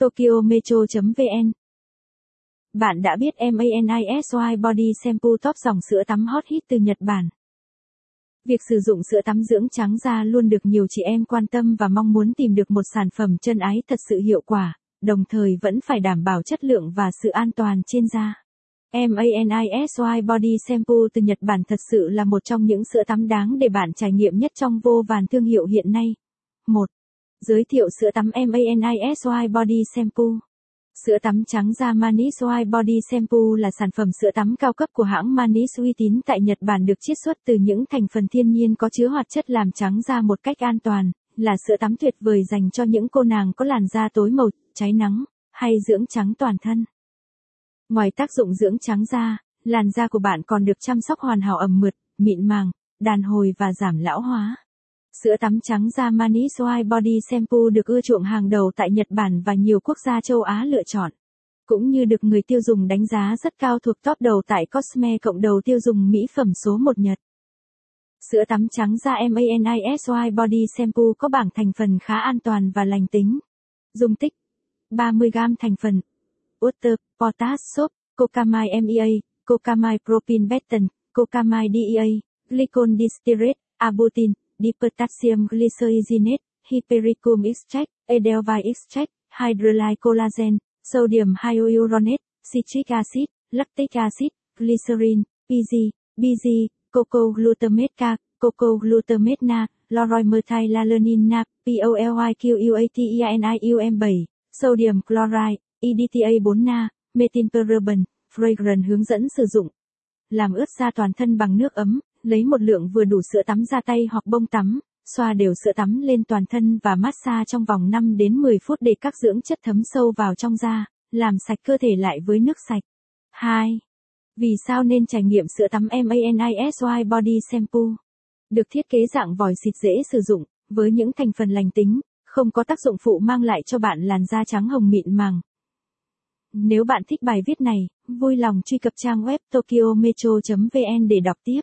Tokyo Metro.vn Bạn đã biết MANISY Body Shampoo top dòng sữa tắm hot hit từ Nhật Bản. Việc sử dụng sữa tắm dưỡng trắng da luôn được nhiều chị em quan tâm và mong muốn tìm được một sản phẩm chân ái thật sự hiệu quả, đồng thời vẫn phải đảm bảo chất lượng và sự an toàn trên da. MANISY Body Shampoo từ Nhật Bản thật sự là một trong những sữa tắm đáng để bạn trải nghiệm nhất trong vô vàn thương hiệu hiện nay. 1. Giới thiệu sữa tắm MANISY Body Shampoo. Sữa tắm trắng da Manis White Body Shampoo là sản phẩm sữa tắm cao cấp của hãng Manis uy tín tại Nhật Bản được chiết xuất từ những thành phần thiên nhiên có chứa hoạt chất làm trắng da một cách an toàn, là sữa tắm tuyệt vời dành cho những cô nàng có làn da tối màu, cháy nắng, hay dưỡng trắng toàn thân. Ngoài tác dụng dưỡng trắng da, làn da của bạn còn được chăm sóc hoàn hảo ẩm mượt, mịn màng, đàn hồi và giảm lão hóa. Sữa tắm trắng da Manis White Body Shampoo được ưa chuộng hàng đầu tại Nhật Bản và nhiều quốc gia châu Á lựa chọn. Cũng như được người tiêu dùng đánh giá rất cao thuộc top đầu tại Cosme cộng đầu tiêu dùng mỹ phẩm số 1 Nhật. Sữa tắm trắng da MANISY Body Shampoo có bảng thành phần khá an toàn và lành tính. Dung tích 30g thành phần Water, Potash Soap, Cocamide MEA, Cocamide Propin Betan, Cocamide DEA, Glycol Distillate, Abutin, dipotassium glycerinate, hypericum extract, edelweiss extract, hydrolyzed collagen, sodium hyaluronate, citric acid, lactic acid, glycerin, PG, BG, coco glutamate K, coco glutamate Na, loroi methylalanin Na, POLYQUATENIUM7, sodium chloride, EDTA 4 Na, methylparaben, fragrance hướng dẫn sử dụng. Làm ướt da toàn thân bằng nước ấm, lấy một lượng vừa đủ sữa tắm ra tay hoặc bông tắm, xoa đều sữa tắm lên toàn thân và massage trong vòng 5 đến 10 phút để các dưỡng chất thấm sâu vào trong da, làm sạch cơ thể lại với nước sạch. 2. Vì sao nên trải nghiệm sữa tắm MANISY Body Shampoo? Được thiết kế dạng vòi xịt dễ sử dụng, với những thành phần lành tính, không có tác dụng phụ mang lại cho bạn làn da trắng hồng mịn màng. Nếu bạn thích bài viết này, vui lòng truy cập trang web tokyometro.vn để đọc tiếp.